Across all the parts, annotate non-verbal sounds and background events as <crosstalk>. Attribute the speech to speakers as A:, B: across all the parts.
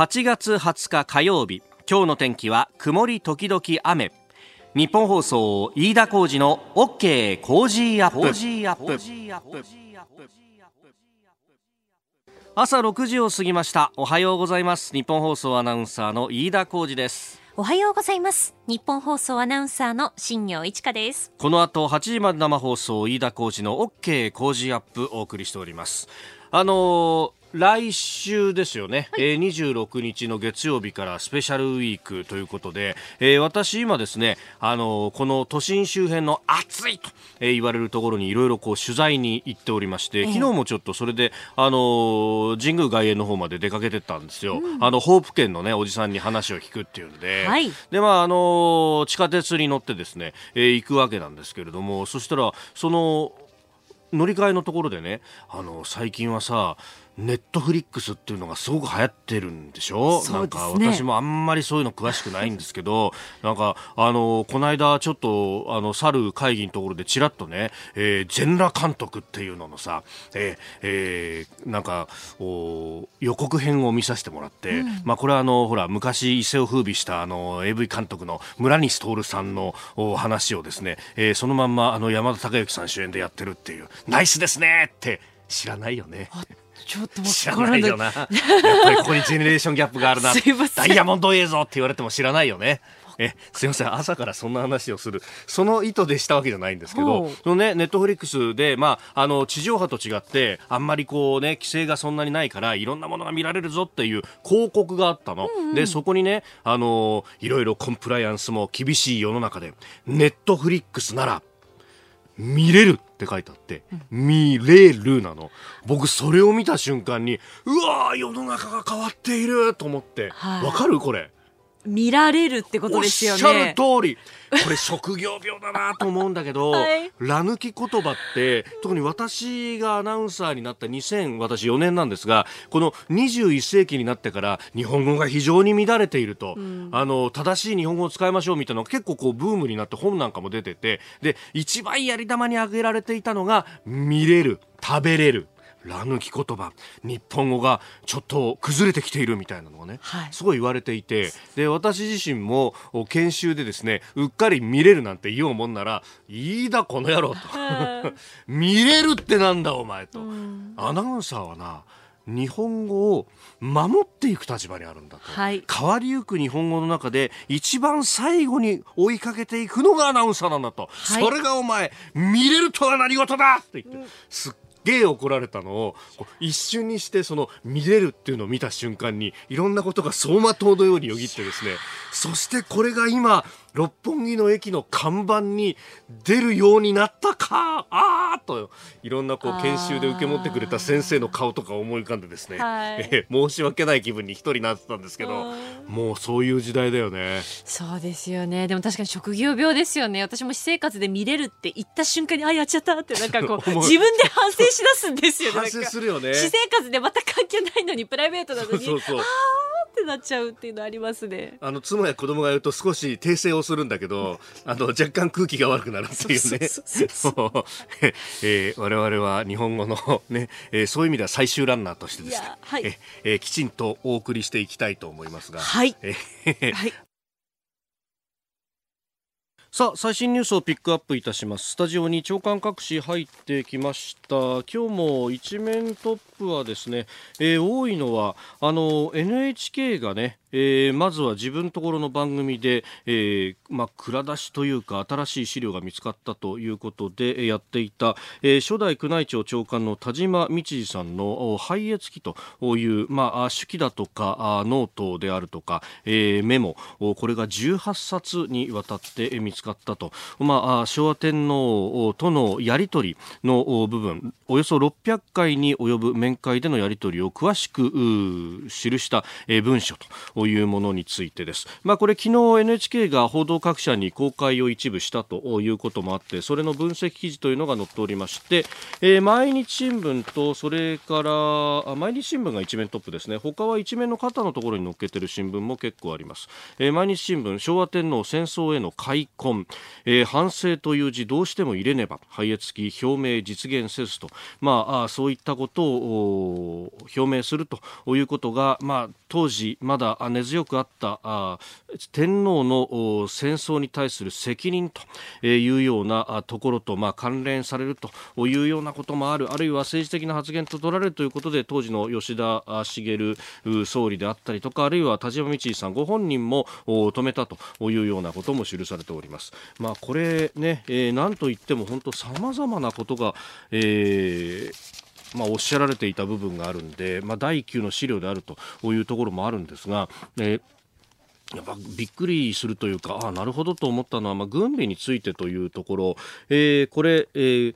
A: 8月20日火曜日今日の天気は曇り時々雨。ニッポン放送飯田浩司の OK Cozy up。朝6時を過ぎました。おはようございます。ニッポン放送アナウンサーの飯田浩司です。
B: おはようございます。ニッポン放送アナウンサーの新行市佳です。
A: この後8時まで生放送飯田浩二の OK 工事アップお送りしております。あのー来週ですよね、はい、えー、26日の月曜日からスペシャルウィークということで、えー、私今ですね、あのー、この都心周辺の暑いと、えー、言われるところにいろいろこう取材に行っておりまして、昨日もちょっとそれで、あのー、神宮外苑の方まで出かけてったんですよ、うん、あのホープ県のねおじさんに話を聞くっていうんで、はい、でまああのー、地下鉄に乗ってですね、えー、行くわけなんですけれどもそしたらその乗り換えのところでねあの最近はさネットフリックスっていうのがすごく流行ってるんでしょ、ね、なんか私もあんまりそういうの詳しくないんですけど <laughs> なんかあのこの間ちょっとあの去る会議のところでちらっとね、えー、全裸監督っていうののさ、えーえー、なんかお予告編を見させてもらって、うん、まあこれはあのほら昔一世を風靡したあの AV 監督の村西徹さんのお話をですね、えー、そのまんまあの山田孝之さん主演でやってるっていうナイスですねって知らないよね。
B: ちょっと
A: 知らないよな。やっぱりここにジェネレーションギャップがあるな。ダイヤモンド映像って言われても知らないよね。えすみません。朝からそんな話をする。その意図でしたわけじゃないんですけどそのねネットフリックスでまああの地上波と違ってあんまりこうね規制がそんなにないからいろんなものが見られるぞっていう広告があったの、うんうん、でそこにねあのいろいろコンプライアンスも厳しい世の中でネットフリックスなら見れるって書いてあって、見れるなの。僕それを見た瞬間に、うわー世の中が変わっていると思って、わ、はい、かる？これ。
B: 見られるってことですよね。
A: おっしゃる通り。これ職業病だなと思うんだけど、<laughs> はい、ラ抜き言葉って特に私がアナウンサーになった2000私4年なんですがこの21世紀になってから日本語が非常に乱れていると、うん、あの正しい日本語を使いましょうみたいなのが結構こうブームになって本なんかも出てて。で一番やり玉に挙げられていたのが見れる食べれるら抜き言葉。日本語がちょっと崩れてきているみたいなのがね、はい、すごい言われていて。で私自身も研修でですねうっかり見れるなんて言おうもんならいいだこの野郎と。<laughs> 見れるってなんだお前と、アナウンサーはな日本語を守っていく立場にあるんだと、はい、変わりゆく日本語の中で一番最後に追いかけていくのがアナウンサーなんだと、はい、それがお前見れるとは何事だって言って、うん、すっげえ怒られたのを一瞬にしてその見れるっていうのを見た瞬間にいろんなことが走馬灯のようによぎってですね。そしてこれが今六本木の駅の看板に出るようになったか？ああといろんなこう研修で受け持ってくれた先生の顔とか思い浮かんでですね、はい、え申し訳ない気分に一人なってたんですけどもうそういう時代だよね。
B: そうですよね。でも確かに職業病ですよね。私も私生活で見れるって言った瞬間にあやっちゃったってなんかこう <laughs> 自分で反省しだすんですよ。ね <laughs>
A: 反省するよね。
B: 私生活でまた関係ないのにプライベートなのにそうそうああってなっちゃうっていうのありますね。
A: あの妻や子供がいると少し訂正をするんだけど <laughs> あの若干空気が悪くなるっていうね。えー、我々は日本語のね、えー、そういう意味では最終ランナーとしてですね、はい、えー、きちんとお送りしていきたいと思いますが
B: はい、えー、はい
A: さあ最新ニュースをピックアップいたします。スタジオに長官各紙入ってきました。今日も一面トップはですね、えー、多いのはあの NHK がねえー、まずは自分ところの番組で、えーまあ、蔵出しというか新しい資料が見つかったということでやっていた、えー、初代宮内庁長官の田島道次さんの拝謁記という、まあ、手記だとかノートであるとか、え、メモこれが18冊にわたって見つかったと、まあ、昭和天皇とのやり取りの部分およそ600回に及ぶ面会でのやり取りを詳しく記した文書と。いうものについてです。まあ、これ昨日 NHK が報道各社に公開を一部したということもあって、それの分析記事というのが載っておりまして、えー、毎日新聞とそれからあ毎日新聞が一面トップですね。他は一面の肩のところに載っけてる新聞も結構あります。えー、毎日新聞昭和天皇戦争への開墾、えー、反省という字どうしても入れねば拝謁付き表明実現せずと、まあ、あそういったことを表明するということが、まあ、当時まだ根強くあったあ天皇の戦争に対する責任というようなところと、まあ、関連されるというようなこともあるあるいは政治的な発言と取られるということで当時の吉田茂総理であったりとかあるいは田島道一さんご本人も止めたというようなことも記されております。まあ、これね、えー、何と言っても本当さまざまなことが、えーまあ、おっしゃられていた部分があるんで、まあ、第9の資料であるというところもあるんですが、えーやっぱびっくりするというか、ああ、なるほどと思ったのは、まあ、軍備についてというところ、えー、これ、え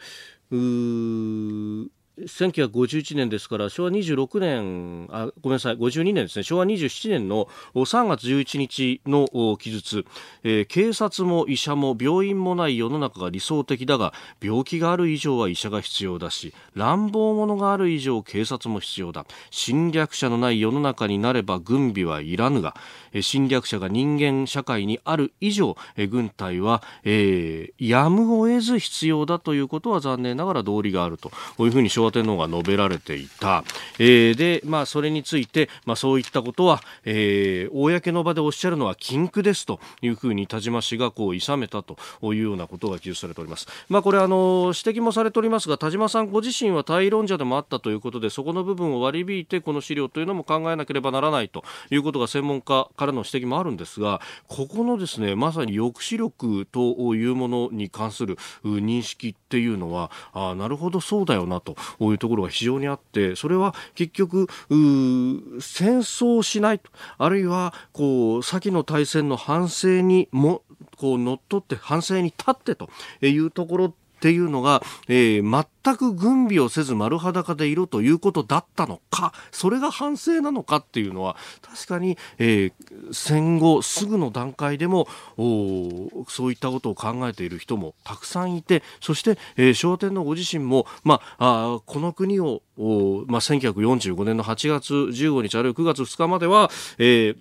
A: うー、1951年ですから昭和26年あごめんなさい52年ですね。昭和27年の3月11日の記述、えー、警察も医者も病院もない世の中が理想的だが病気がある以上は医者が必要だし乱暴者がある以上警察も必要だ。侵略者のない世の中になれば軍備はいらぬが侵略者が人間社会にある以上軍隊は、えー、やむを得ず必要だということは残念ながら道理があるというふうに昭和天皇が述べられていた、えー、で、まあ、それについて、まあ、そういったことは、えー、公の場でおっしゃるのは禁句ですというふうに田島氏がこう諌めたというようなことが記述されております。まあ、これあの指摘もされておりますが田島さんご自身は対論者でもあったということでそこの部分を割り引いてこの資料というのも考えなければならないということが専門家からの指摘もあるんですがここのですねまさに抑止力というものに関する認識っていうのはあなるほどそうだよなというところが非常にあってそれは結局戦争しないあるいはこう先の大戦の反省にもこう乗っ取って反省に立ってというところっていうのが、えー、全く軍備をせず丸裸でいるということだったのか、それが反省なのかっていうのは、確かに、えー、戦後すぐの段階でも、そういったことを考えている人もたくさんいて、そして、えー、昭和天皇ご自身も、まあ、あこの国を、まあ、1945年の8月15日あるいは9月2日までは、えー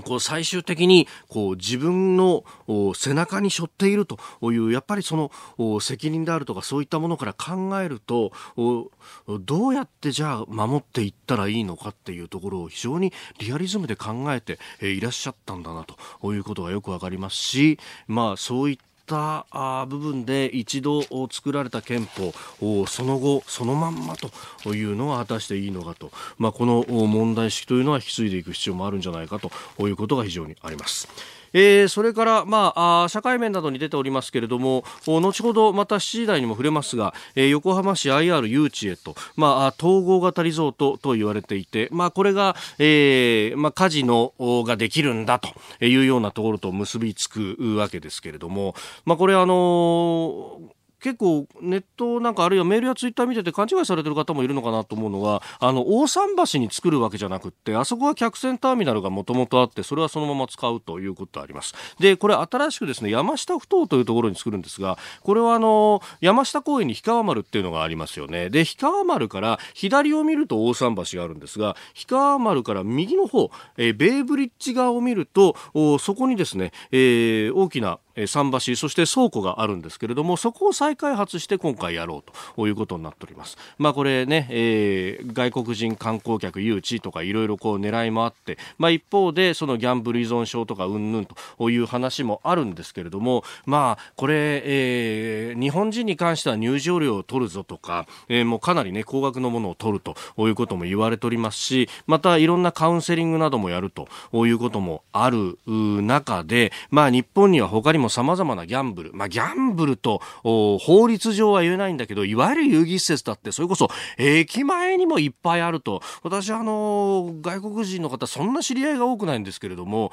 A: こう最終的にこう自分の背中に背負っているというやっぱりその責任であるとかそういったものから考えるとどうやってじゃあ守っていったらいいのかっていうところを非常にリアリズムで考えていらっしゃったんだなということがよくわかりますしまあそういったした部分で一度作られた憲法その後そのまんまというのは果たしていいのかと、まあ、この問題意識というのは引き継いでいく必要もあるんじゃないかということが非常にあります。えー、それから、まあ、あ社会面などに出ておりますけれども後ほどまた7時台にも触れますが、えー、横浜市 IR 誘致へと、まあ、統合型リゾートと言われていて、まあ、これが、えーまあ、カジノができるんだというようなところと結びつくわけですけれども、まあ、これあのー結構ネットなんかあるいはメールやツイッター見てて勘違いされてる方もいるのかなと思うのはあの大桟橋に作るわけじゃなくってあそこは客船ターミナルがもともとあってそれはそのまま使うということあります。でこれ新しくですね山下ふ頭というところに作るんですがこれはあの山下公園に氷川丸っていうのがありますよね。で氷川丸から左を見ると大桟橋があるんですが氷川丸から右の方、えー、ベイブリッジ側を見るとそこにですね、えー、大きな桟橋そして倉庫があるんですけれどもそこを再開発して今回やろうということになっております。まあこれね、えー、外国人観光客誘致とかいろいろこう狙いもあってまあ一方でそのギャンブル依存症とかうんぬんという話もあるんですけれどもまあこれ、えー、日本人に関しては入場料を取るぞとか、えー、もうかなりね高額のものを取るということも言われておりますしまたいろんなカウンセリングなどもやるということもある中でまあ日本には他にも様々なギャンブル、まあ、ギャンブルと法律上は言えないんだけど、いわゆる遊戯施設だって、それこそ駅前にもいっぱいあると、私あの、外国人の方、そんな知り合いが多くないんですけれども、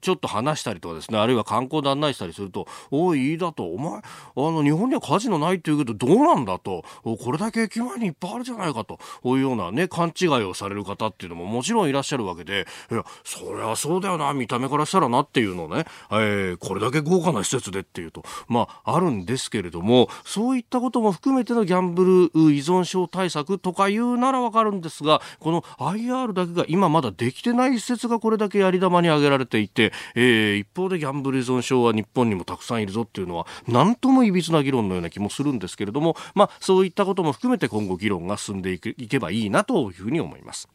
A: ちょっと話したりとかですね、あるいは観光で案内したりすると、おい、いいだと、お前、あの、日本にはカジノないって言うけど、どうなんだと、これだけ駅前にいっぱいあるじゃないかと、こういうようなね、勘違いをされる方っていうのももちろんいらっしゃるわけで、いや、そりゃそうだよな、見た目からしたらなっていうのをね、ー、これだけ豪華な施設でっていうと、まあ、あるんですけれども、そういったことも含めてのギャンブル依存症対策とか言うならわかるんですが、この IR だけが今まだできてない施設がこれだけやり玉に挙げられていて、えー、一方でギャンブル依存症は日本にもたくさんいるぞっていうのは、なんともいびつな議論のような気もするんですけれども、まあ、そういったことも含めて今後議論が進んでいけばいいなというふうに思います。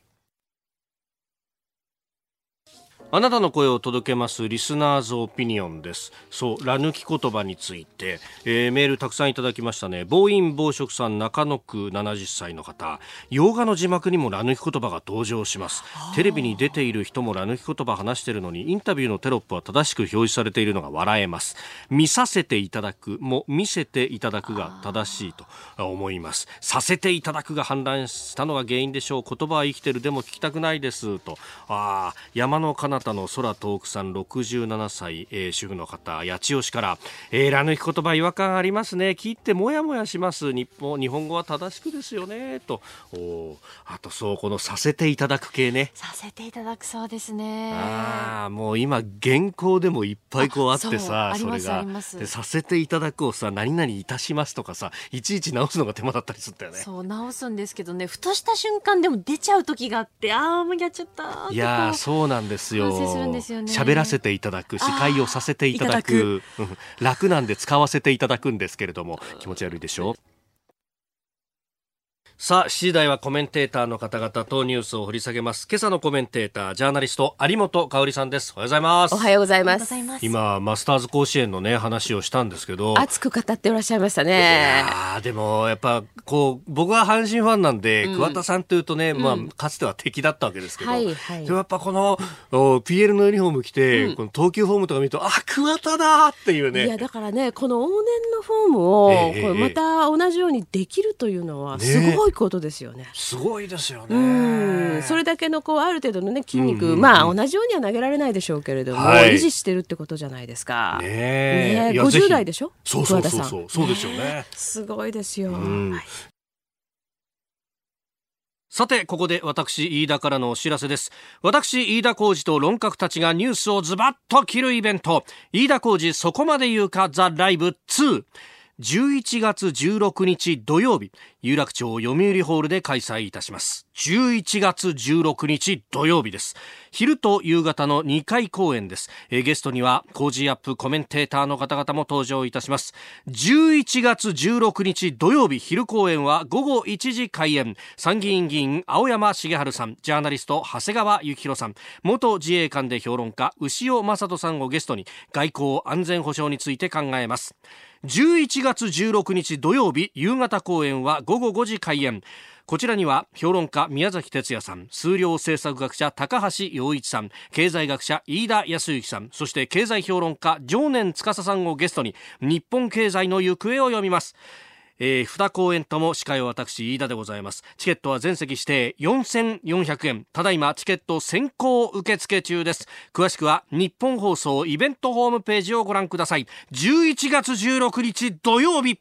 A: あなたの声を届けますリスナーズオピニオンです。そう、ラ抜き言葉について、えー、メールたくさんいただきましたね。暴飲暴食さん中野区70歳の方、洋画の字幕にもラ抜き言葉が登場します。テレビに出ている人もラ抜き言葉話してるのに、インタビューのテロップは正しく表示されているのが笑えます。見させていただくも見せていただくが正しいと思います。させていただくが氾濫したのが原因でしょう。言葉は生きてるでも聞きたくないですと。ああ、山の彼方の空遠くさん67歳、えー、主婦の方八千代市から、えー、ら抜き言葉違和感ありますね聞いてもやもやします日本日本語は正しくですよねとおあとそうこのさせていただく系ね
B: させていただくそうですね
A: ああもう今原稿でもいっぱいこうあってさそれがでさせていただくをさ何々いたしますとかさいちいち直すのが手間だったりするんだよね
B: そう直すんですけどねふとした瞬間でも出ちゃう時があってああもうやっちゃった
A: いやそうなんですよ喋、らせていただく司会をさせていただく。楽なんで使わせていただくんですけれども気持ち悪いでしょ？うさあ、7時台はコメンテーターの方々とニュースを掘り下げます。今朝のコメンテーター、ジャーナリスト、有本香里さんです。おはようございます。
C: おはようございます。
A: 今、マスターズ甲子園のね、話をしたんですけど。
C: 熱く語っていらっしゃいましたね。
A: いやでも、やっぱ、こう、僕は阪神ファンなんで、うん、桑田さんというとね、まあ、かつては敵だったわけですけど、はいはい、でもやっぱこの、PL のユニフォーム着て、うん、この投球フォームとか見ると、あ、桑田だっていうね。
C: いや、だからね、この往年のフォームを、えー、また同じようにできるというのは、すごいことですよね。ね
A: すごいですよね。
C: それだけのこうある程度のね筋肉、まあ同じようには投げられないでしょうけれども、はい、維持してるってことじゃないですか。ね
A: え。
C: 五、十代でしょ？
A: そうそうそうそうそうですよね。
C: すごいですよ。
A: さて、ここで私、飯田からのお知らせです。私、飯田浩司と論客たちがニュースをズバッと切るイベント、飯田浩司そこまで言うか？ザ・ライブ2。11月16日土曜日、有楽町読売ホールで開催いたします。11月16日土曜日です。昼と夕方の2回公演です。えゲストには、 Cozy up コメンテーターの方々も登場いたします。11月16日土曜日昼公演は午後1時開演。参議院議員青山繁晴さん、ジャーナリスト長谷川幸洋さん、元自衛官で評論家牛尾正人さんをゲストに外交安全保障について考えます。11月16日土曜日夕方公演は午後5時開演。こちらには評論家宮崎哲也さん数量政策学者高橋洋一さん経済学者飯田康之さんそして経済評論家常年司さんをゲストに日本経済の行方を読みます。えー、2公演とも司会は私飯田でございます。チケットは全席指定4400円。ただいまチケット先行受付中です。詳しくは日本放送イベントホームページをご覧ください。11月16日土曜日。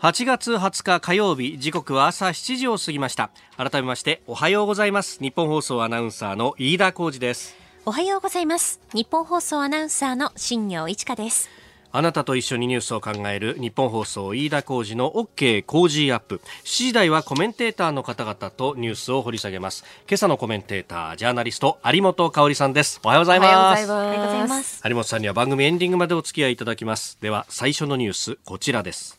A: 8月20日火曜日時刻は朝7時を過ぎました。改めましておはようございます。日本放送アナウンサーの飯田浩二です。
B: おはようございます。日本放送アナウンサーの新業一華です。
A: あなたと一緒にニュースを考える日本放送飯田浩二の OK 工事アップ。7時台はコメンテーターの方々とニュースを掘り下げます。今朝のコメンテータージャーナリスト有本香里さんです。おはようございます。
B: おはようございます。
A: 有本さんには番組エンディングまでお付き合いいただきます。では最初のニュースこちらです。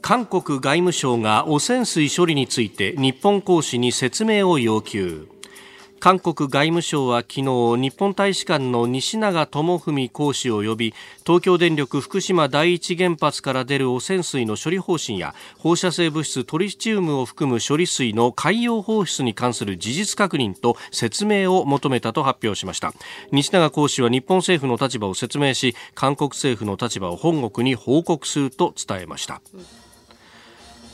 A: 韓国外務省が汚染水処理について日本公使に説明を要求韓国外務省は昨日日本大使館の西永智文公使を呼び東京電力福島第一原発から出る汚染水の処理方針や放射性物質トリチウムを含む処理水の海洋放出に関する事実確認と説明を求めたと発表しました。西永公使は日本政府の立場を説明し韓国政府の立場を本国に報告すると伝えました、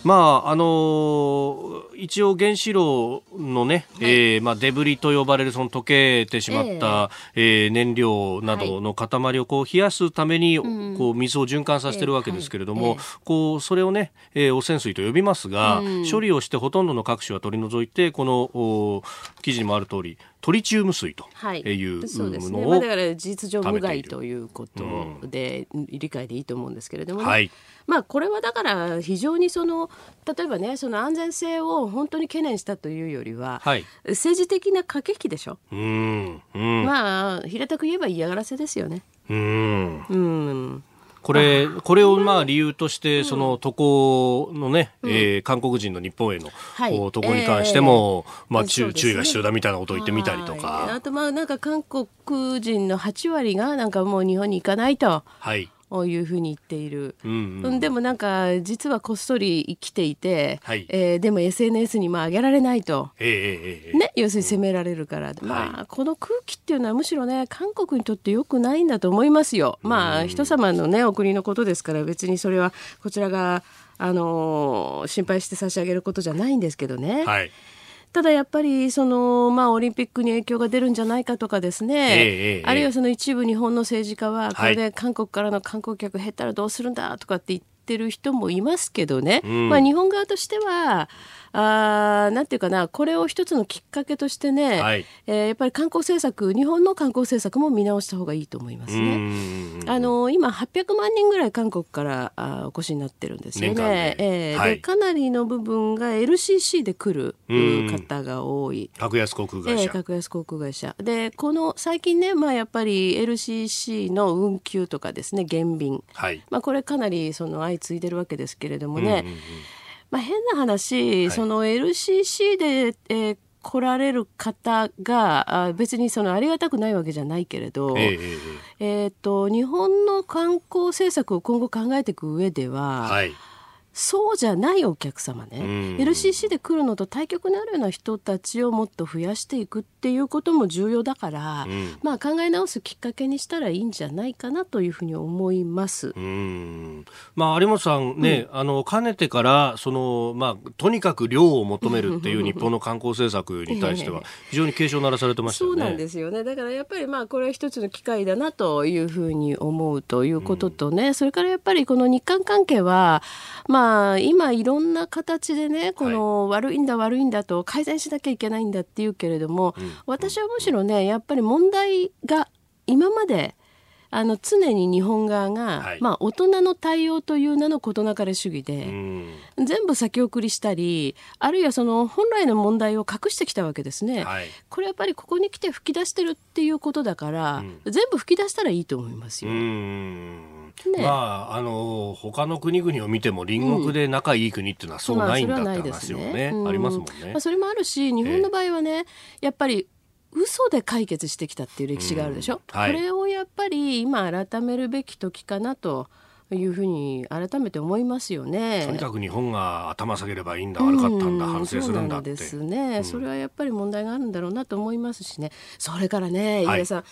A: まああのー、一応原子炉のね、はい、えー、まあ、デブリと呼ばれるその溶けてしまった、えー、えー、燃料などの塊をこう冷やすために、こう水を循環させてるわけですけれども、こうそれをね、えー、汚染水と呼びますが、処理をしてほとんどの各種は取り除いてこの記事にもある通りトリチウム水とい。うも
C: のを、はい、そうね、まあ、だから事実上無害ということで、うん、理解でいいと思うんですけれどもね、はい、まあこれはだから非常にその例えばねその安全性を本当に懸念したというよりは、はい、政治的な駆け引きでしょ。うん、うん、まあ平たく言えば嫌がらせですよね。うん、
A: うんこれ、これをまあ理由として、その渡航のね、うえー、韓国人の日本への、渡航に関しても、まあ注意が必要だみたいなことを言ってみたりとか。
C: あとまあなんか韓国人の8割がなんかもう日本に行かないと。はい。いうふうに言っている、うんうん、でもなんか実はこっそり生きていて、はい、えー、でも SNS にも上げられないと、えー、ね、要するに責められるから、うん、まあ、この空気っていうのはむしろね韓国にとってよくないんだと思いますよ。まあ、人様のねお国のことですから別にそれはこちらがあのー、心配して差し上げることじゃないんですけどね。はいただやっぱりその、まあ、オリンピックに影響が出るんじゃないかとかですね、えー、あるいはその一部日本の政治家はこれで韓国からの観光客減ったらどうするんだとかって言ってる人もいますけどね、うん、まあ、日本側としてはあなんていうかなこれを一つのきっかけとしてね、はい、えー、やっぱり観光政策日本の観光政策も見直した方がいいと思いますね。あの今800万人ぐらい韓国からあお越しになってるんですよね。えー、はい、でかなりの部分が LCC で来る方が多い。
A: 格安航空会社。えー、
C: 格安航空会社。でこの最近ねまあやっぱり LCC の運休とかですね減便、はい、まあこれかなりその相次いでるわけですけれどもね。うんうんうん。まあ、変な話、はい、その LCC で、えー、来られる方があ別にそのありがたくないわけじゃないけれど、えー、えー、と日本の観光政策を今後考えていく上では、はいそうじゃないお客様ね、うん、LCC で来るのと対極になるような人たちをもっと増やしていくっていうことも重要だから、うん、まあ考え直すきっかけにしたらいいんじゃないかなというふうに思います。うん。
A: まあ、有本さんね、うん、あのかねてからその、まあ、とにかく量を求めるっていう <laughs> 日本の観光政策に対しては非常に警鐘を鳴らされてましたよね。
C: そうなんですよね。だからやっぱりまあこれは一つの機会だなというふうに思うということとね、それからやっぱりこの日韓関係はまあまあ今いろんな形でねこの悪いんだ悪いんだと改善しなきゃいけないんだって言うけれども、私はむしろねやっぱり問題が今まであの常に日本側が、はい、まあ、大人の対応という名の事なかれ主義で、全部先送りしたりあるいはその本来の問題を隠してきたわけですね、はい、これやっぱりここに来て吹き出してるっていうことだから、うん、全部吹き出したらいいと思いますよ。
A: ね、まああの他の国々を見ても隣国で仲いい国っていうのはそうないんだって話もね、まあ、ね。ありますもんね。まあ、
C: それもあるし日本の場合はね、えー、やっぱり嘘で解決してきたっていう歴史があるでしょ、はい、これをやっぱり今改めるべき時かなというふうに改めて思いますよね。
A: とにかく日本が頭下げればいいんだ悪かったんだ、反省するんだって。
C: ですね、うん、それはやっぱり問題があるんだろうなと思いますしね。それからね、はい、さん。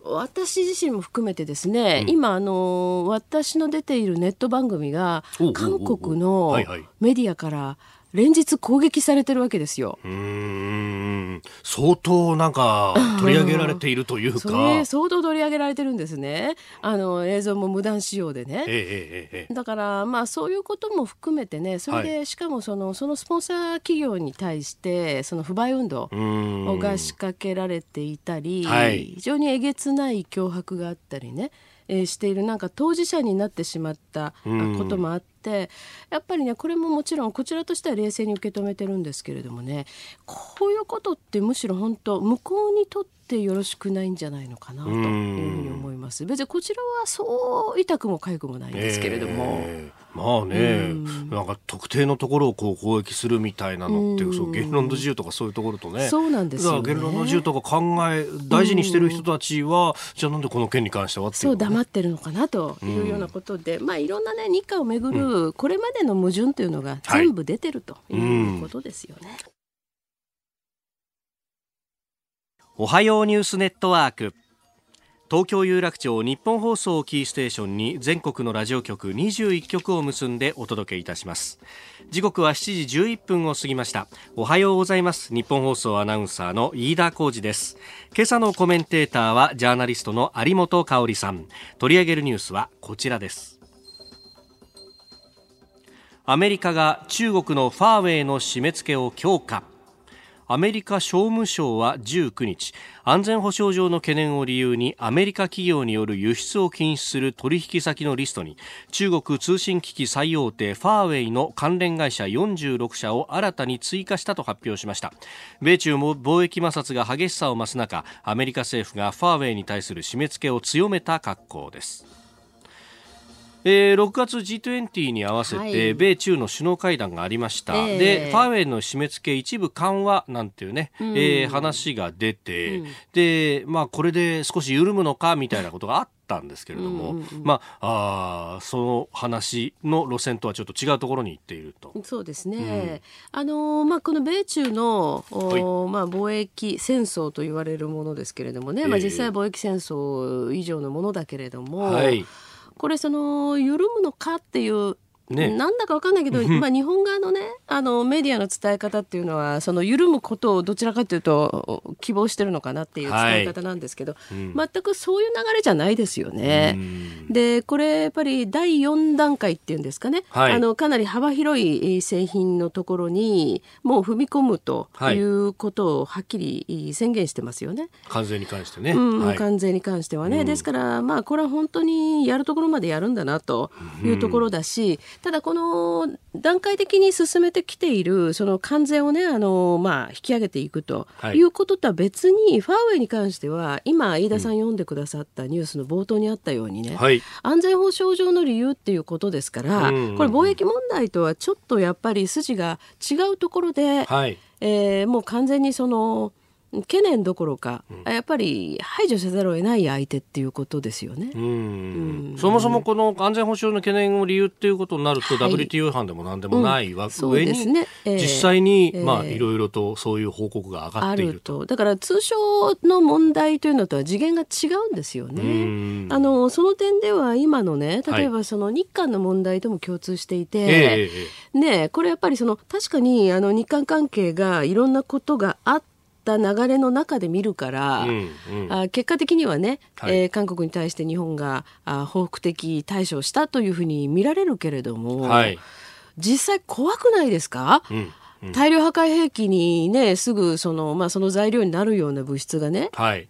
C: 私自身も含めてですね、うん、今あの私の出ているネット番組が韓国のメディアから連日攻撃されてるわけですよ。うん
A: 相当なんか取り上げられているというか。それ
C: 相当取り上げられてるんですね。あの映像も無断使用でね。えええ、だからまあそういうことも含めてね、それで、はい、しかもそのそのスポンサー企業に対してその不買運動が仕掛けられていたり、はい、非常にえげつない脅迫があったりね。えー、しているなんか当事者になってしまったこともあって、やっぱりねこれももちろんこちらとしては冷静に受け止めてるんですけれどもねこういうことってむしろ本当向こうにとってよろしくないんじゃないのかなというふうに思います。ます。別にこちらはそう痛くも痒くもないんですけれども。え
A: ーまあね、ん。なんか特定のところをこう攻撃するみたいなのって、そう言論の自由とかそういうところとね、
C: そうなんですよ、
A: ね、言論の自由とか考え大事にしてる人たちは、じゃあなんでこの件に関してはって
C: そう黙ってるのかなというようなことで、まあいろんなね日韓をめぐるこれまでの矛盾というのが全部出てるということですよね。はい、
A: おはようニュースネットワーク。東京有楽町日本放送キーステーションに全国のラジオ局21局を結んでお届けいたします。時刻は7時11分を過ぎました。おはようございます。日本放送アナウンサーの飯田浩二です。今朝のコメンテーターはジャーナリストの有本香里さん。取り上げるニュースはこちらです。アメリカが中国のファーウェイの締め付けを強化。アメリカ商務省は19日安全保障上の懸念を理由にアメリカ企業による輸出を禁止する取引先のリストに中国通信機器最大手ファーウェイの関連会社46社を新たに追加したと発表しました。米中貿易摩擦が激しさを増す中アメリカ政府がファーウェイに対する締め付けを強めた格好です。えー、6月 G20 に合わせて、米中の首脳会談がありました、でファーウェイの締め付け一部緩和なんていうね、うん、えー、話が出て、うん、でまあ、これで少し緩むのかみたいなことがあったんですけれども、うんうんうん、まあ、あその話の路線とはちょっと違うところに行っていると。
C: そうですね、うん、あのまあ、この米中の、おまあ、貿易戦争と言われるものですけれどもね、まあ、実際は貿易戦争以上のものだけれども。はいこれその緩むのかっていうね、なんだか分かんないけど、まあ、日本側のねあのメディアの伝え方っていうのはその緩むことをどちらかというと希望してるのかなっていう伝え方なんですけど、はいうん、全くそういう流れじゃないですよね。でこれやっぱり第4段階っていうんですかね、はい、あのかなり幅広い製品のところにもう踏み込むとい。うことをはっきり宣言してますよね。
A: 完全に関してね、
C: うんはい、完全に関してはね、ですからまあこれは本当にやるところまでやるんだなというところだし、ただこの段階的に進めてきているその関税をねあの、まあ、引き上げていくとい。うこととは別に、ファーウェイに関しては今飯田さん読んでくださったニュースの冒頭にあったようにね、はい、安全保障上の理由っていうことですから、これ貿易問題とはちょっとやっぱり筋が違うところで、はい、えー、もう完全にその懸念どころか、うん、やっぱり排除せざるを得ない相手っていうことですよね。
A: そもそもこの安全保障の懸念を理由っていうことになると、はい、WTO 違反でもなんでもないわ、うん、上に、ねえ。ー、実際に、えー、まあいろいろとそういう報告が上がっていると。
C: だから通商の問題というのとは次元が違うんですよね。あのその点では今のね例えばその日韓の問題とも共通していて、はい、ねこれやっぱりその確かにあの日韓関係がいろんなことがあってった流れの中で見るから、うんうん、あ結果的にはね、はい、えー、韓国に対して日本があ報復的対処したというふうに見られるけれども、はい、実際怖くないですか、うんうん、大量破壊兵器にねすぐその,、まあ、その材料になるような物質がね、はい、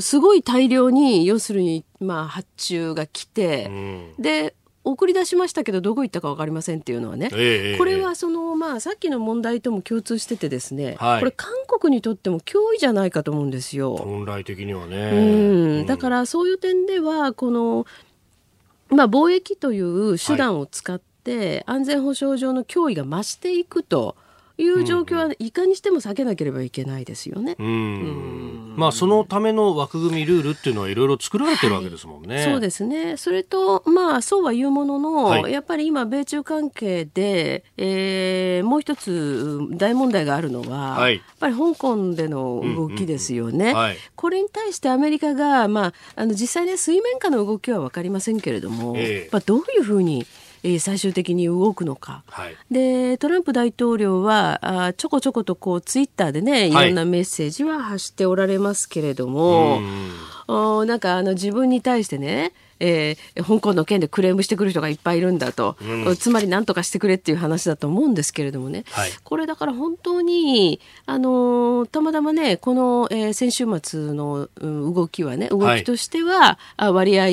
C: すごい大量に要するに、まあ、発注が来て、うん、で送り出しましたけどどこ行ったか分かりませんっていうのはね、えー、これはその、まあ、さっきの問題とも共通しててですね、はい、これ韓国にとっても脅威じゃないかと思うんですよ。
A: 本来的にはね、
C: うん、だからそういう点ではこの、まあ、貿易という手段を使って、安全保障上の脅威が増していくと。いう状況はいかにしても避けなければいけないですよね。
A: まあそのための枠組みルールっていうのはいろいろ作られてるわけですもんね。
C: はい、そうですね。それとまあそうは言うものの、はい、やっぱり今米中関係で、えー、もう一つ大問題があるのは、はい、やっぱり香港での動きですよね。これに対してアメリカがまああの実際ね水面下の動きはわかりませんけれども、えー、まあどういうふうにえー、最終的に動くのか、はい、でトランプ大統領はあちょこちょことこうツイッターでねい。ろんなメッセージは発しておられますけれども、はい、なんかあの自分に対してねえー、香港の件でクレームしてくる人がいっぱいいるんだと、うん、つまり何とかしてくれっていう話だと思うんですけれどもね、はい、これだから本当に、あのー、たまたまねこの、えー、先週末の、うん、動きはね動きとしては、はい、割合、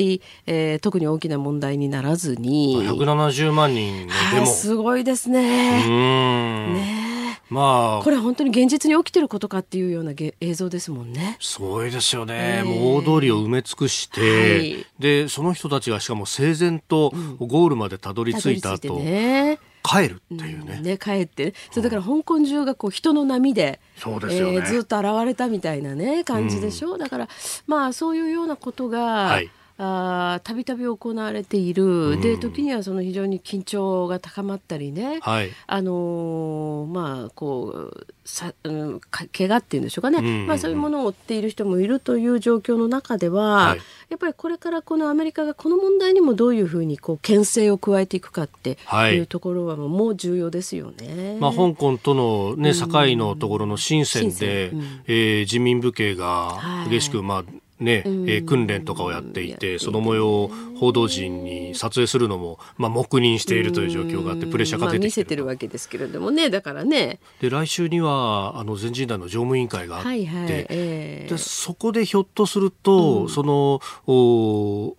C: えー、特に大きな問題にならずに。
A: 170万人のデモ。
C: すごいですね。ねまあ、これは本当に現実に起きてることかっていうような映像ですもんね。
A: すごいですよね。えー、もう大通りを埋め尽くして、はい、でその人たちがしかも整然とゴールまでたどり着いた後。うんね。帰るっていうね。うん、ね
C: 帰って。そうだから香港中がこう人の波でそうですよね、えー、ずっと現れたみたいなね感じでしょ、うん、だからまあそういうようなことが、はいたびたび行われている、うん、で時にはその非常に緊張が高まったりね、はい、あのー、まあこうさ、うん、怪我っていうんでしょうかね、うんうんうん、まあ、そういうものを追っている人もいるという状況の中では、はい、やっぱりこれからこのアメリカがこの問題にもどういうふうにこう牽制を加えていくかっていうところはもう重要ですよね。
A: まあ、香港との、ね、境のところの深センで、うん、えー、人民武警が激しく、まあね、えー、訓練とかをやっていて、その模様を報道陣に撮影するのも、まあ、黙認しているという状況があって、プレッシャーが出てきて、まあ、見
C: せてるわけですけれどもね、だからね。
A: で、来週には、あの、全人代の常務委員会があって、はいはいえー、でそこでひょっとすると、うん、その、お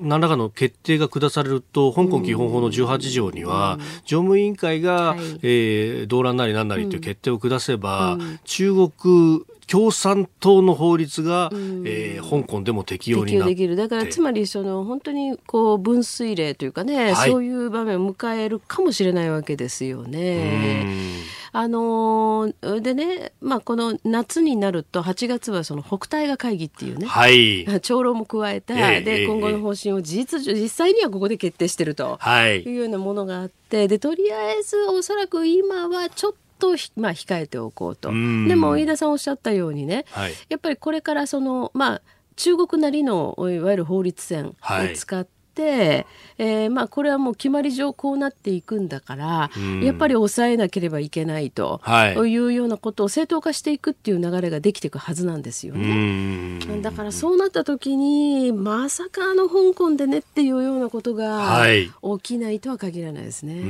A: 何らかの決定が下されると香港基本法の18条には、常務委員会が、はい、えー、動乱なりなんなりという決定を下せば、うん、中国共産党の法律が、うん、えー、香港でも適用になできる。
C: だからつまりその本当にこう分水嶺というかね、はい、そういう場面を迎えるかもしれないわけですよね。あのー、でね、まあ、この夏になると8月はその北大河会議っていうね、はい、長老も加えた、えー、で今後の方針を事実実際にはここで決定してるとい。うようなものがあって、でとりあえずおそらく今はちょっとと、まあ、控えておこうと。でも飯田さんおっしゃったようにね、はい、やっぱりこれからその、まあ、中国なりのいわゆる法律線を使っえー、まあ、これはもう決まり上こうなっていくんだから、やっぱり抑えなければいけないと、はい、いうようなことを正当化していくっていう流れができていくはずなんですよね。だからそうなった時にまさかあの香港でねっていうようなことが起きないとは限らないですね。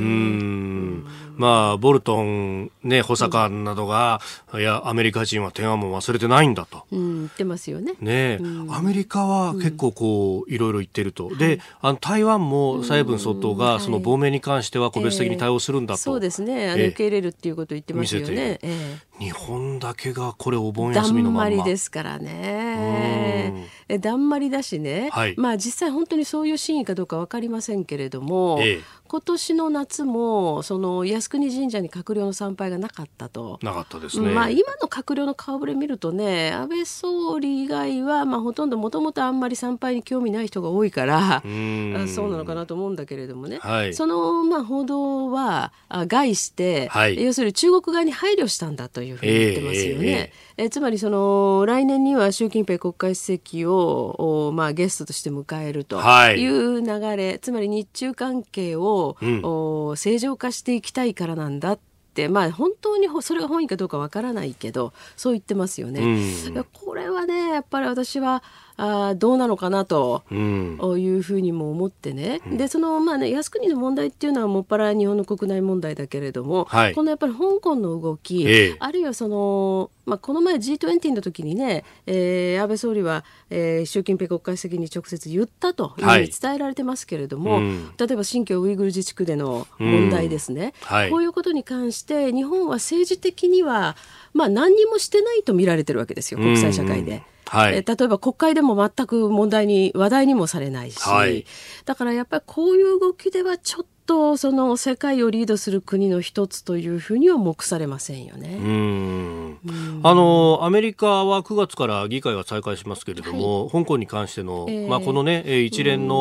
A: まあボルトンね補佐官などが、うん、いやアメリカ人は天安門忘れてないんだと、
C: うん、言ってますよね。
A: ね、うん、アメリカは結構こういろいろ言ってると、であの台湾も蔡英文総統がその亡命に関しては個別的に対応するんだと、えー、
C: そうですね。あの受け入れるっていうことを言ってますよね、
A: えー、日本だけがこれお盆休みのまま。だん
C: まりですからね。えだんまりだしね、はい、まあ実際本当にそういう真意かどうか分かりませんけれども、えー、今年の夏もその靖国神社に閣僚の参拝がなかったと。
A: なかったですね、
C: まあ、今の閣僚の顔ぶれ見るとね安倍総理以外は、まあ、ほとんどもともとあんまり参拝に興味ない人が多いからそうなのかなと思うんだけれどもね、はい、その、まあ、報道は害して、はい、要するに中国側に配慮したんだというふうに言ってますよね。えーえーえつまりその来年には習近平国家主席をまあ、ゲストとして迎えるとい。う流れ、はい、つまり日中関係を、うん、正常化していきたいからなんだってまあ本当にそれが本意かどうかわからないけどそう言ってますよね。うん、これはねやっぱり私はあどうなのかなというふうにも思ってね、うん、でそのまあね靖国の問題っていうのはもっぱら日本の国内問題だけれども、はい、このやっぱり香港の動き、ええ、あるいはその、まあ、この前 G20 の時にね、えー、安倍総理は、えー、習近平国家主席に直接言ったというふうに伝えられてますけれども、はいうん、例えば新疆ウイグル自治区での問題ですね、うん。はい、こういうことに関して日本は政治的には、まあ、何にもしてないと見られてるわけですよ国際社会で。うんはい、え例えば国会でも全く問題に話題にもされないし、はい、だからやっぱりこういう動きではちょっとその世界をリードする国の一つというふうには目されませんよね。うん。
A: あのアメリカは9月から議会が再開しますけれども、はい、香港に関しての、えー、まあ、この、ね、一連の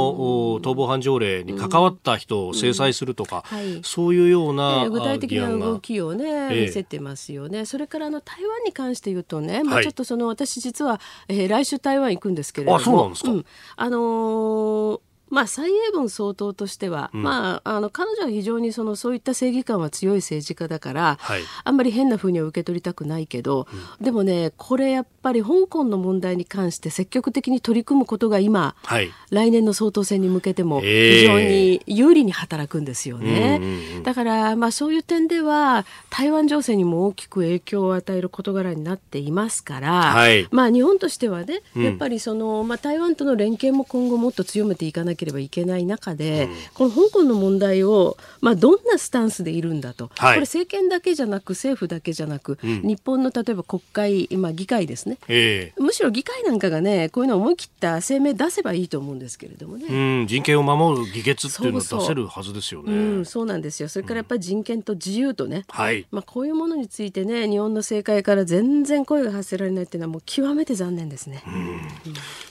A: 逃亡犯条例に関わった人を制裁するとか、はい、そういうような、
C: えー、具体的な動きをね、えー、見せてますよね。それからあの台湾に関して言うとね、まあ、ちょっとその、私実は、えー、来週台湾行くんですけれども、あ
A: そうなんですか、うん、
C: あのーまあ、蔡英文総統としては、うん、まあ、あの彼女は非常にそのそういった正義感は強い政治家だから、はい、あんまり変なふうには受け取りたくないけど、うん、でもねこれやっぱり香港の問題に関して積極的に取り組むことが今、はい、来年の総統選に向けても非常に有利に働くんですよね。えー、だから、まあ、そういう点では台湾情勢にも大きく影響を与える事柄になっていますから、はい、まあ、日本としてはね、やっぱりその、まあ、台湾との連携も今後もっと強めていかなきゃければいけない中で、うん、この香港の問題を、まあ、どんなスタンスでいるんだと、はい、これ政権だけじゃなく政府だけじゃなく、うん、日本の例えば国会、まあ、議会ですね、えー、むしろ議会なんかがねこういうのを思い切った声明出せばいいと思うんですけれどもね、
A: うん、人権を守る議決っていうのを出せるはずですよね。
C: うん、そうなんですよ。それからやっぱり人権と自由とね、はい。まあ、こういうものについてね日本の政界から全然声が発せられないっていうのはもう極めて残念ですね。うん。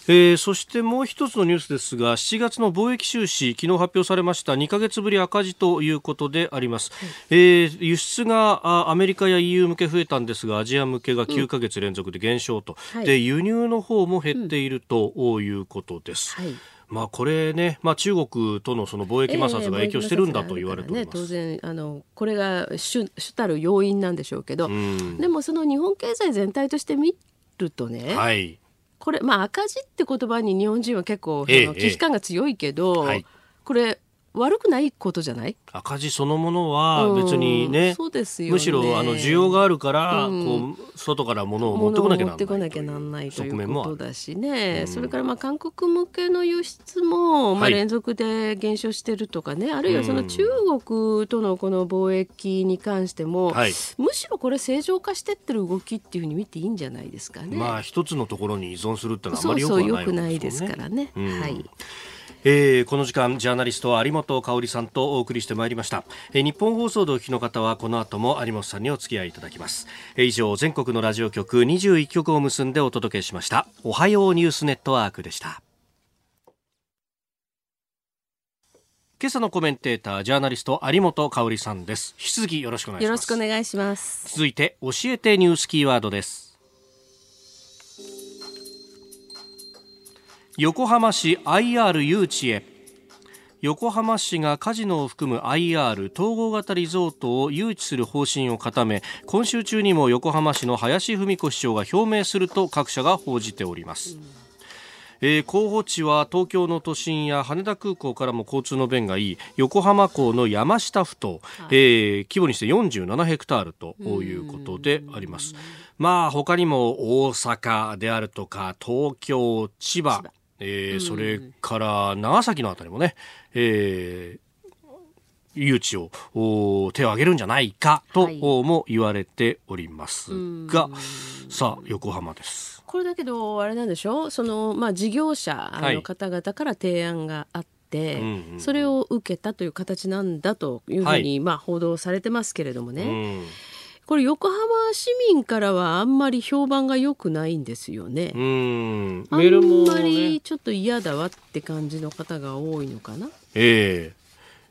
A: えー、そしてもう一つのニュースですが7月の貿易収支昨日発表されました2か月ぶり赤字ということであります、うん、えー、輸出がアメリカや EU 向け増えたんですがアジア向けが9か月連続で減少と、うん、で輸入の方も減っているということです、はい。まあ、これね、まあ、中国とのその貿易摩擦が影響してるんだと言われております、
C: ね、当然あのこれが主主たる要因なんでしょうけど、でもその日本経済全体として見るとね、はい、これ、まあ、赤字って言葉に日本人は結構、ええ、危機感が強いけど、はい、これ悪くないことじゃない？
A: 赤字そのものは別にねうん、そうですよ、ね、むしろあの需要があるから、うん、こう外から物を持ってこなきゃならない
C: 持ってこなきゃならないということだしね、うん、それからまあ韓国向けの輸出もまあ連続で減少してるとかね、はい、あるいはその中国とのこの貿易に関しても、はい、むしろこれ正常化してってる動きっていうふうに見ていいんじゃないですかね。
A: まあ一つのところに依存するってのはあまりよくない、ね、そうそうよくないですからね。はいえー、この時間ジャーナリスト有本香里さんとお送りしてまいりました、えー、日本放送でお聞きの方はこの後も有本さんにお付き合いいただきます、えー、以上全国のラジオ局21局を結んでお届けしました。おはようニュースネットワークでした。今朝のコメンテータージャーナリスト有本香里さんです。引き続きよろしくお願いします。よろしくお願いします。続いて教えてニュースキーワードです横浜市 IR 誘致へ。横浜市がカジノを含む IR 統合型リゾートを誘致する方針を固め今週中にも横浜市の林文子市長が表明すると各社が報じております、えー、候補地は東京の都心や羽田空港からも交通の便がいい横浜港の山下ふ頭、はい、えー、規模にして47ヘクタールということであります。まあ他にも大阪であるとか東京千葉えー、それから長崎のあたりもね、えー、誘致を手を挙げるんじゃないかと、も言われておりますが、さあ横浜です。
C: これだけどあれなんでしょ？うその、まあ、事業者の方々から提案があって、はい、それを受けたという形なんだというふうに、はい、まあ、報道されてますけれどもね。うんこれ横浜市民からはあんまり評判が良くないんですよね。うんあんまりちょっと嫌だわって感じの方が多いのかな。
A: ええ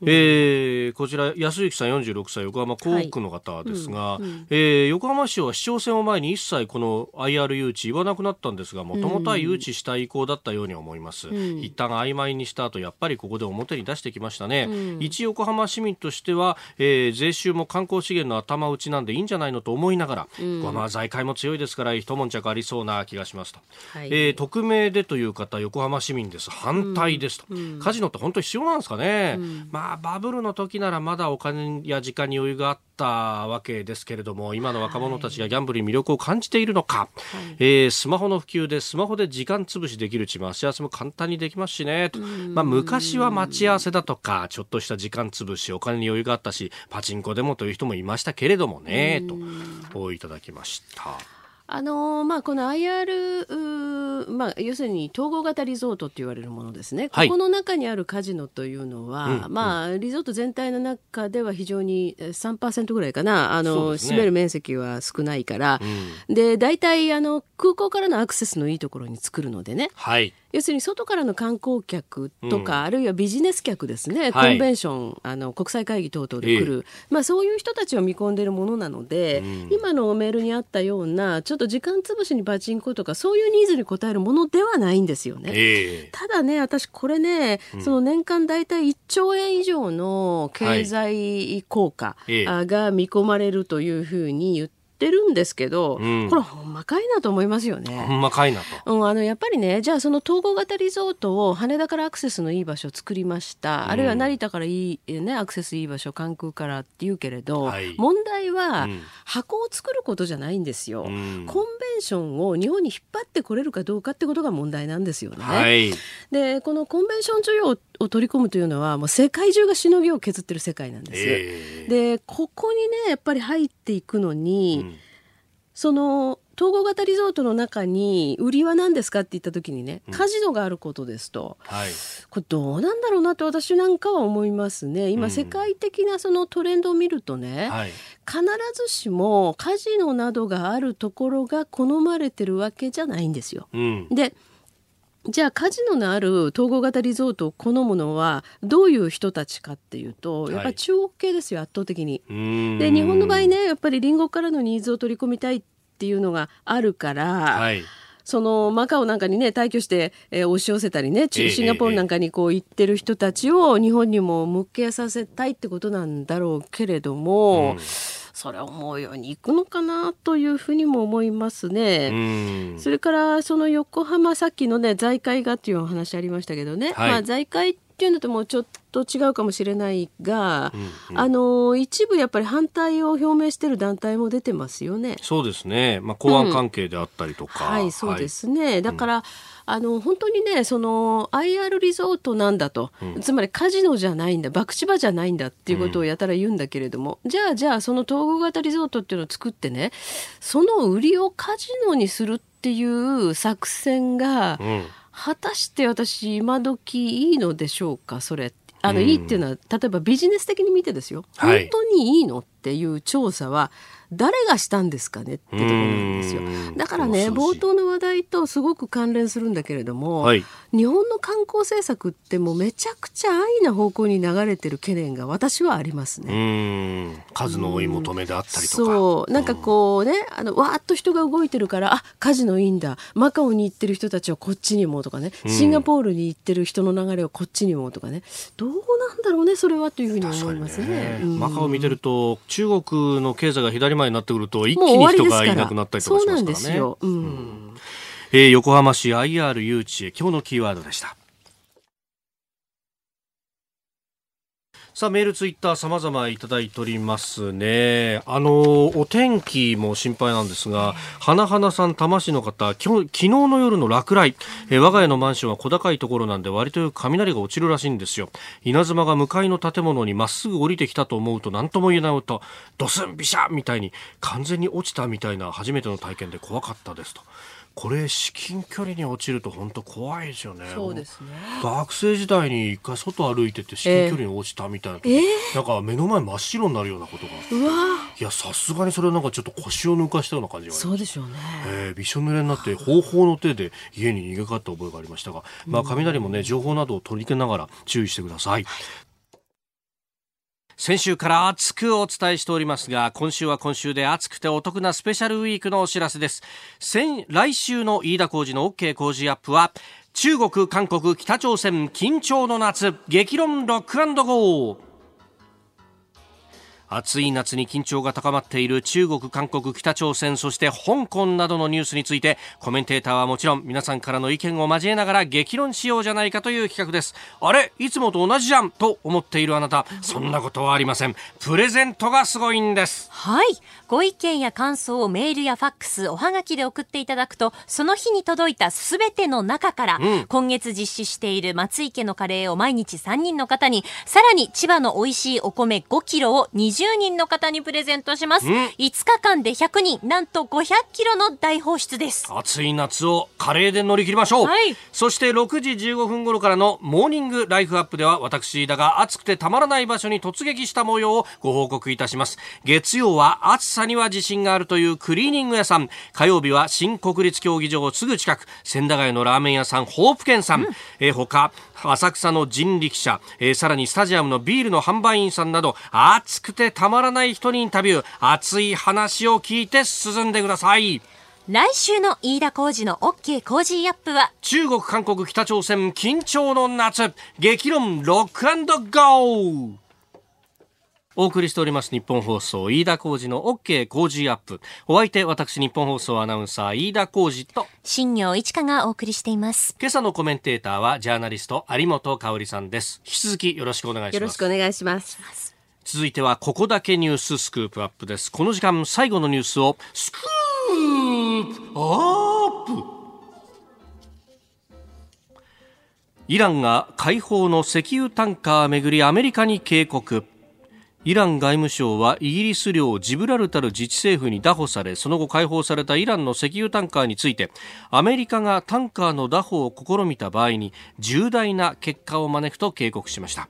A: えー、こちら安幸さん46歳横浜港区の方ですが、はいうんうん、えー、横浜市は市長選を前に一切この IR 誘致言わなくなったんですがもともとは誘致したい意向だったように思います、うん、一旦曖昧にした後やっぱりここで表に出してきましたね、うん、一横浜市民としては、えー、税収も観光資源の頭打ちなんでいいんじゃないのと思いながら、うん、まあ財界も強いですから一悶着ありそうな気がしますと、はい、えー、匿名でという方横浜市民です。反対ですと、カジノって本当必要なんですかね、まあバブルの時ならまだお金や時間に余裕があったわけですけれども今の若者たちがギャンブルに魅力を感じているのか、はい、えー、スマホの普及でスマホで時間潰しできるうち待ち合わせも簡単にできますしね。まあ、昔は待ち合わせだとかちょっとした時間潰しお金に余裕があったしパチンコでもという人もいましたけれどもね。と。いただきました。
C: あのまあ、この IR、まあ、要するに統合型リゾートって言われるものですね、はい、ここの中にあるカジノというのは、うん、まあ、リゾート全体の中では非常に3%ぐらいかな、あの、ね、占める面積は少ないから、うん、で大体あの空港からのアクセスのいいところに作るのでね、はい要するに外からの観光客とか、うん、あるいはビジネス客ですね、はい、コンベンションあの国際会議等々で来る、えー、まあ、そういう人たちを見込んでいるものなので、うん、今のメールにあったようなちょっと時間潰しにパチンコとかそういうニーズに応えるものではないんですよね。えー、ただね私これね、その年間大体1兆円以上の経済効果が見込まれるというふうに言ってってるんですけど、うん、これほんまかいなと思いますよね。
A: ほんまかいな
C: と。うん、あのやっぱりねじゃあその統合型リゾートを羽田からアクセスのいい場所を作りました、うん、あるいは成田からいい、ね、アクセスいい場所関空からって言うけれど、はい、問題は、箱を作ることじゃないんですよ。コンベンションを日本に引っ張ってこれるかどうかってことが問題なんですよね。はい、でこのコンベンション需要を取り込むというのはもう世界中がしのぎを削ってる世界なんです。えー、でここにねやっぱり入っていくのに、うん、その統合型リゾートの中に売りは何ですかって言った時にねカジノがあることですと、うんはい、これどうなんだろうなって私なんかは思いますね。今世界的なそのトレンドを見るとね、うんはい、必ずしもカジノなどがあるところが好まれてるわけじゃないんですよ。うん、でじゃあカジノのある統合型リゾートを好むのはどういう人たちかっていうとやっぱり中国系ですよ、圧倒的に。で日本の場合ねやっぱり隣国からのニーズを取り込みたいっていうのがあるから、はい、そのマカオなんかにね退去して、えー、押し寄せたりねシンガポールなんかにこう行ってる人たちを日本にも向けさせたいってことなんだろうけれども。うんそれは思うようにいくのかなというふうにも思いますね。それからその横浜さっきのね財界がっていうお話ありましたけどね、はい、まあ財界っていうのともちょっと違うかもしれないが、うんうん、あの一部やっぱり反対を表明している団体も出てますよね。
A: そうですね。まあ公安関係であったりとか。
C: うん、はい、そうですね。はい、だから、うん、あの本当にねその IR リゾートなんだと、うん、つまりカジノじゃないんだ博打場じゃないんだっていうことをやたら言うんだけれども、じゃあじゃあその統合型リゾートっていうのを作ってねその売りをカジノにするっていう作戦が、果たして私今時いいのでしょうか？それ。あの、いいっていうのは例えばビジネス的に見てですよ、はい、本当にいいの？っていう調査は誰がしたんですかねってところなんですよ。だからね冒頭の話題とすごく関連するんだけれども、はい、日本の観光政策ってもうめちゃくちゃ安易な方向に流れてる懸念が私はあります
A: ね。数の追い求めであったりと
C: か。そう。なんかこうねあのわーっと人が動いてるからあカジノいいんだ。マカオに行ってる人たちはこっちにもとかね。シンガポールに行ってる人の流れをこっちにもとかね。どうなんだろうねそれはというふうに思いますね。
A: ね。マカオ見てると中国の経済が左前になってくると一気に人がいなくなったりとかしますからね。えー、横浜市 IR 誘致へ今日のキーワードでした。さあメールツイッター様々いただいておりますね。あのお天気も心配なんですが花々さん多摩市の方今日昨日の夜の落雷。え我が家のマンションは小高いところなんで割と雷が落ちるらしいんですよ。稲妻が向かいの建物にまっすぐ降りてきたと思うと何とも言えない音。ドスンビシャみたいに完全に落ちたみたいな初めての体験で怖かったですと。これ至近距離に落ちると本当怖いですよね。
C: そうですね。
A: 学生時代に一回外歩いてて至近距離に落ちたみたいな、えー、なんか目の前真っ白になるようなことが。うわ。いやさすがにそれはなんかちょっと腰を抜かしたような感じが
C: そうでしょうね。
A: えー、びしょ濡れになって方法の手で家に逃げかかった覚えがありましたが、まあ雷もね情報などを取り入れながら注意してください。はい先週から熱くお伝えしておりますが今週は今週で熱くてお得なスペシャルウィークのお知らせです。先来週の飯田浩司の OK 工事アップは中国韓国北朝鮮緊張の夏激論ロックゴー。暑い夏に緊張が高まっている中国、韓国、北朝鮮、そして香港などのニュースについて、コメンテーターはもちろん皆さんからの意見を交えながら激論しようじゃないかという企画です。あれ？いつもと同じじゃんと思っているあなた、そんなことはありません。プレゼントがすごいんです。
B: はい。ご意見や感想をメールやファックス、おはがきで送っていただくと、その日に届いたすべての中から、うん、今月実施している松井家のカレーを毎日3人の方に、さらに千葉の美味しいお米5キロを20 10人の方にプレゼントします。5日間で100人、なんと500キロの大放出です。
A: 暑い夏をカレーで乗り切りましょう。はい、そして6時15分頃からのモーニングライフアップでは私だが暑くてたまらない場所に突撃した模様をご報告いたします。月曜は暑さには自信があるというクリーニング屋さん。火曜日は新国立競技場すぐ近く、千駄ヶ谷のラーメン屋さん、ホープンさん。うん、え他、浅草の人力車、えー、さらにスタジアムのビールの販売員さんなど、暑くてたまらない人にインタビュー、熱い話を聞いて進んでください。
B: 来週の飯田浩二の OK 工事アップは
A: 中国、韓国、北朝鮮緊張の夏。激論ロックゴー。お送りしております日本放送飯田浩二の OK 工事アップ。お相手私日本放送アナウンサー飯田浩二と。
B: 新業一華がお送りしています。
A: 今朝のコメンテーターはジャーナリスト有本香里さんです。引き続きよろしくお願いします。
C: よろしくお願いします
A: 続いてはここだけニューススクープアップです。この時間最後のニュースをスクープアップ。イランが解放の石油タンカーめぐりアメリカに警告。イラン外務省はイギリス領ジブラルタル自治政府に拿捕されその後解放されたイランの石油タンカーについてアメリカがタンカーの拿捕を試みた場合に重大な結果を招くと警告しました。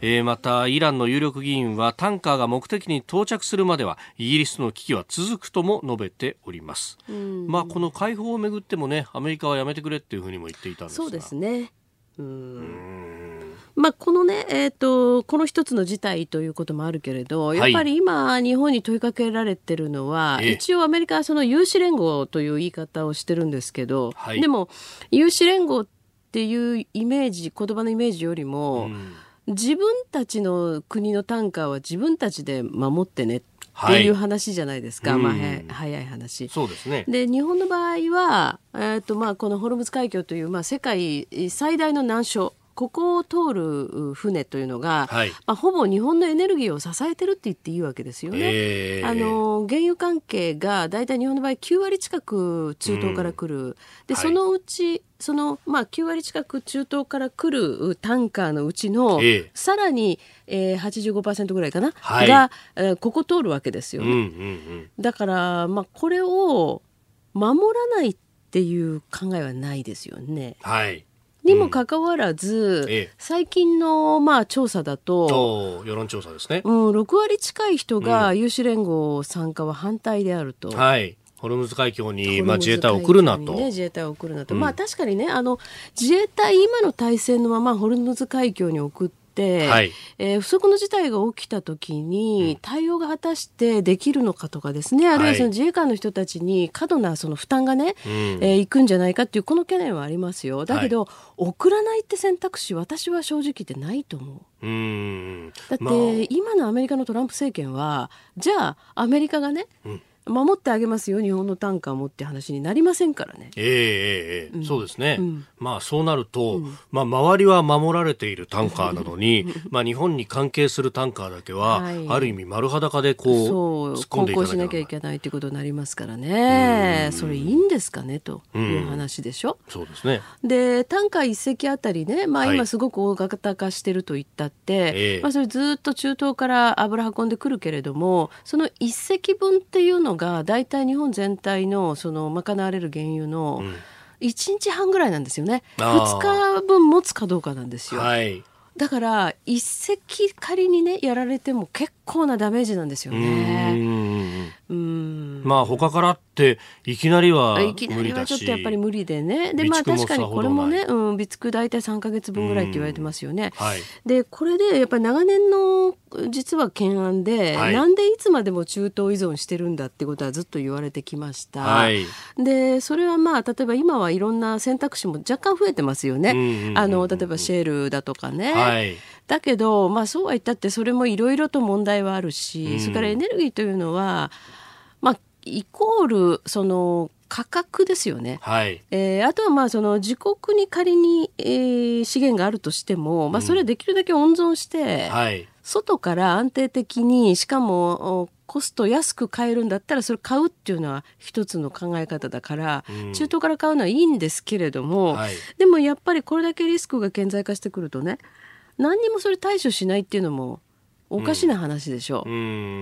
A: えー、またイランの有力議員はタンカーが目的に到着するまではイギリスの危機は続くとも述べております、まあこの解放をめぐってもねアメリカはやめてくれっていうふうにも言っていたんですが。
C: そうですね。うん。まあ、このね、えーと、この一つの事態ということもあるけれど、やっぱり今、日本に問いかけられてるのは、一応アメリカはその有志連合という言い方をしてるんですけど、はい、でも、有志連合っていうイメージ、言葉のイメージよりも、うん自分たちの国のタンカーは自分たちで守ってねっていう話じゃないですか、はい、まあ、早い話。
A: そうですね。
C: で日本の場合は、えーとまあ、このホルムズ海峡という、まあ、世界最大の難所ここを通る船というのが、はい、まあ、ほぼ日本のエネルギーを支えてるって言っていいわけですよね。えー、あの原油関係が大体日本の場合9割近く中東から来る、うん、で、はい、そのうちその、まあ、9割近く中東から来るタンカーのうちの、えー、さらに、えー、85%ぐらいかな、はい、が、えー、ここ通るわけですよね。うんうんうん、だから、まあ、これを守らないっていう考えはないですよね。
A: はい
C: にもかかわらず、うんええ、最近のまあ調査だと
A: 世論調査ですね、
C: うん、6割近い人が有志連合参加は反対であると。
A: はいホルムズ海峡に、まあ、自衛隊を送るなと。
C: ね、自衛隊を送るなと。うん、まあ確かにね、あの、自衛隊今の体制のままホルムズ海峡に送って、、はい、えー、不測の事態が起きた時に対応が果たしてできるのかとかですね、あるいはその自衛官の人たちに過度なその負担がね、はい、えー、いくんじゃないかっていうこの懸念はありますよ。だけど、はい、送らないって選択肢私は正直言ってないと思う。
A: うん。
C: だって、まあ、今のアメリカのトランプ政権はじゃあアメリカがね、うん守ってあげますよ日本の単価もって話になりませんからね。
A: えー、えー、うん、そうですね、うん、まあそうなると、うん、まあ周りは守られているタンカーなのに <laughs> まあ日本に関係するタンカーだけは、はい、ある意味丸裸でこう
C: そう航行しなきゃいけないということになりますからね。それいいんですかねという話でしょ。
A: そうですね。
C: でタンカー一隻あたりね、まあ、今すごく大型化してると言ったって、はい、まあ、それずっと中東から油運んでくるけれどもその一隻分っていうのが大体日本全体のその賄われる原油の1日半ぐらいなんですよね、うん、2日分持つかどうかなんですよ。
A: はい。
C: だから一隻仮にねやられても結構なダメージなんですよね。
A: うん。まあ他からっていきなりは
C: いきなりはちょっとやっぱり無理でねでまあ確かにこれもね、うん、備蓄大体3か月分ぐらいって言われてますよね。はい、でこれでやっぱり長年の実は懸案で、はい、なんでいつまでも中東依存してるんだってことはずっと言われてきました。はい、でそれはまあ例えば今はいろんな選択肢も若干増えてますよね。あの例えばシェールだとかね。はいだけど、まあ、そうは言ったってそれもいろいろと問題はあるし、うん、それからエネルギーというのは、まあ、イコールその価格ですよね、
A: はい。
C: えー、あとはまあその自国に仮に、えー、資源があるとしても、まあ、それはできるだけ温存して、うんはい、外から安定的にしかもコスト安く買えるんだったらそれ買うっていうのは一つの考え方だから、うん、中東から買うのはいいんですけれども、はい、でもやっぱりこれだけリスクが顕在化してくるとね何にもそれ対処しないっていうのもおかしな話でしょう、う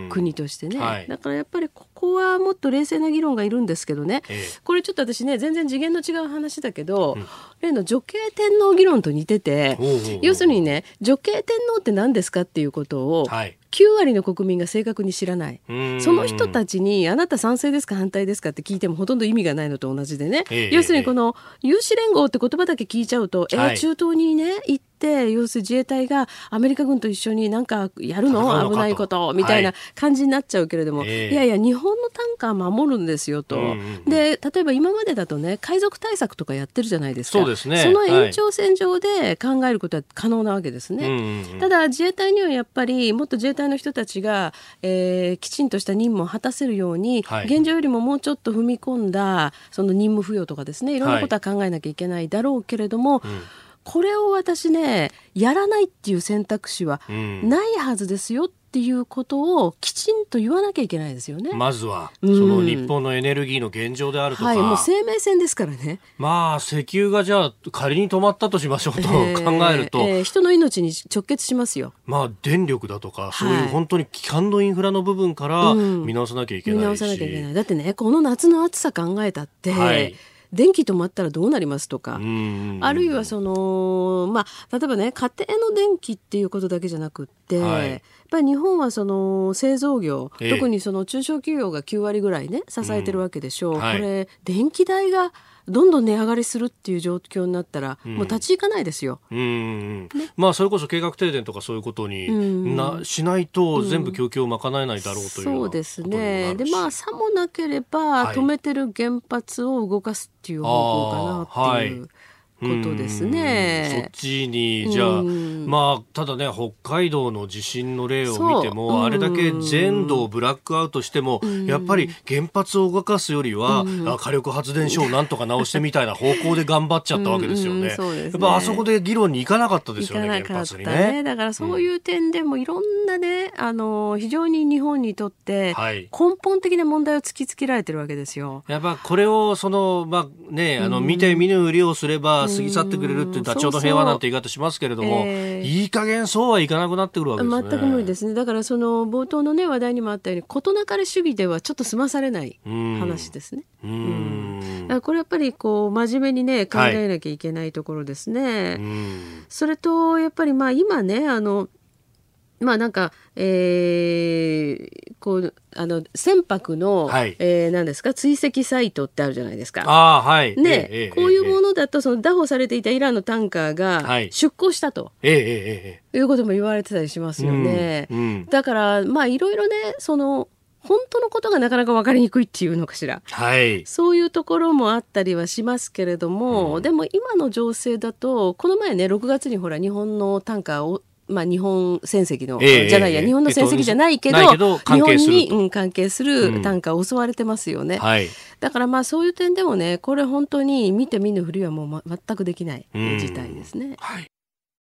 C: ん、国としてね、はい、だからやっぱりここはもっと冷静な議論がいるんですけどね、ええ、これちょっと私ね全然次元の違う話だけど、うん、例の女系天皇議論と似てて要するにね女系天皇って何ですかっていうことを、はい、9割の国民が正確に知らない。その人たちに、あなた賛成ですか反対ですかって聞いてもほとんど意味がないのと同じでね。えー、要するにこの、有志連合って言葉だけ聞いちゃうと、えー、中東にね、行って、要するに自衛隊がアメリカ軍と一緒になんかやるの？危ないこと、みたいな感じになっちゃうけれども、はい、いやいや、日本の単価守るんですよと。で、例えば今までだとね、海賊対策とかやってるじゃないですか。
A: そうですね。
C: その延長線上で考えることは可能なわけですね。ただ、自衛隊にはやっぱり、もっと自衛隊の人たちが、えー、きちんとした任務を果たせるように、はい、現状よりももうちょっと踏み込んだその任務付与とかですねいろんなことは考えなきゃいけないだろうけれども、はいうん。これを私ねやらないっていう選択肢はないはずですよっっていうことをきちんと言わなきゃいけないですよね。
A: まずは、その日本のエネルギーの現状であるとか、はい、
C: もう生命線ですからね。
A: まあ石油がじゃあ仮に止まったとしましょうと考えると、えーえ
C: ー、人の命に直結しますよ。
A: まあ電力だとかそういう本当に基幹のインフラの部分から見直さなきゃいけないし、見直さなきゃいけない。
C: だってねこの夏の暑さ考えたって。はい電気止まったらどうなりますとか、あるいはその、まあ、例えばね、家庭の電気っていうことだけじゃなくって、はい、やっぱり日本はその製造業、え特にその中小企業が9割ぐらいね、支えてるわけでしょう。うんはい、これ、電気代がどんどん値上がりするっていう状況になったら、うん、もう立ち行かないですよ。
A: うん、ね、まあそれこそ計画停電とかそういうことにな、しないと全部供給を賄えないだろうという、
C: そうですね。でまあさもなければ止めてる原発を動かすっていう方向かなっていう。はいことですね。
A: そっちに、じゃあ、まあ、ただね、北海道の地震の例を見ても、あれだけ全土をブラックアウトしても、やっぱり原発を動かすよりは、火力発電所をなんとか直してみたいな方向で頑張っちゃったわけですよね。やっぱあそこで議論に行かなかったですよね、原発にね。
C: だからそういう点でもいろんなね、あの、非常に日本にとって根本的な問題を突きつけられてるわけですよ。
A: やっぱこれを、その、まあね、あの、見て見ぬふりをすれば、過ぎ去ってくれるってダチョウの平和なんて言い方しますけれども、えー、いい加減そうはいかなくなってくるわけですね。
C: 全く無理ですね。だからその冒頭のね話題にもあったように事なかれ主義ではちょっと済まされない話ですね。うん。うんこれやっぱりこう真面目にね考えなきゃいけないところですね。はい、それとやっぱりまあ今ねあのまあなんか、えー、こうあの船舶の、はい、えー、何ですか？追跡サイトってあるじゃないですか。
A: あはい。
C: ね、えー、こういうものだとその拿捕されていたイランのタンカーが出港したと、
A: えー、え
C: ー、いうことも言われてたりしますよね。うんうん、だからまあいろいろねその本当のことがなかなか分かりにくいっていうのかしら、
A: はい、
C: そういうところもあったりはしますけれども、うん、でも今の情勢だとこの前ね6月にほら日本のタンカーをまあ、日本戦績の、えー、じゃないや、日本の戦績じゃないけど、えー、日本に、うん、関係する単価を襲われてますよね。うんはい、だからまあそういう点でもね、これ本当に見て見ぬふりはもう、ま、全くできない事態ですね。はい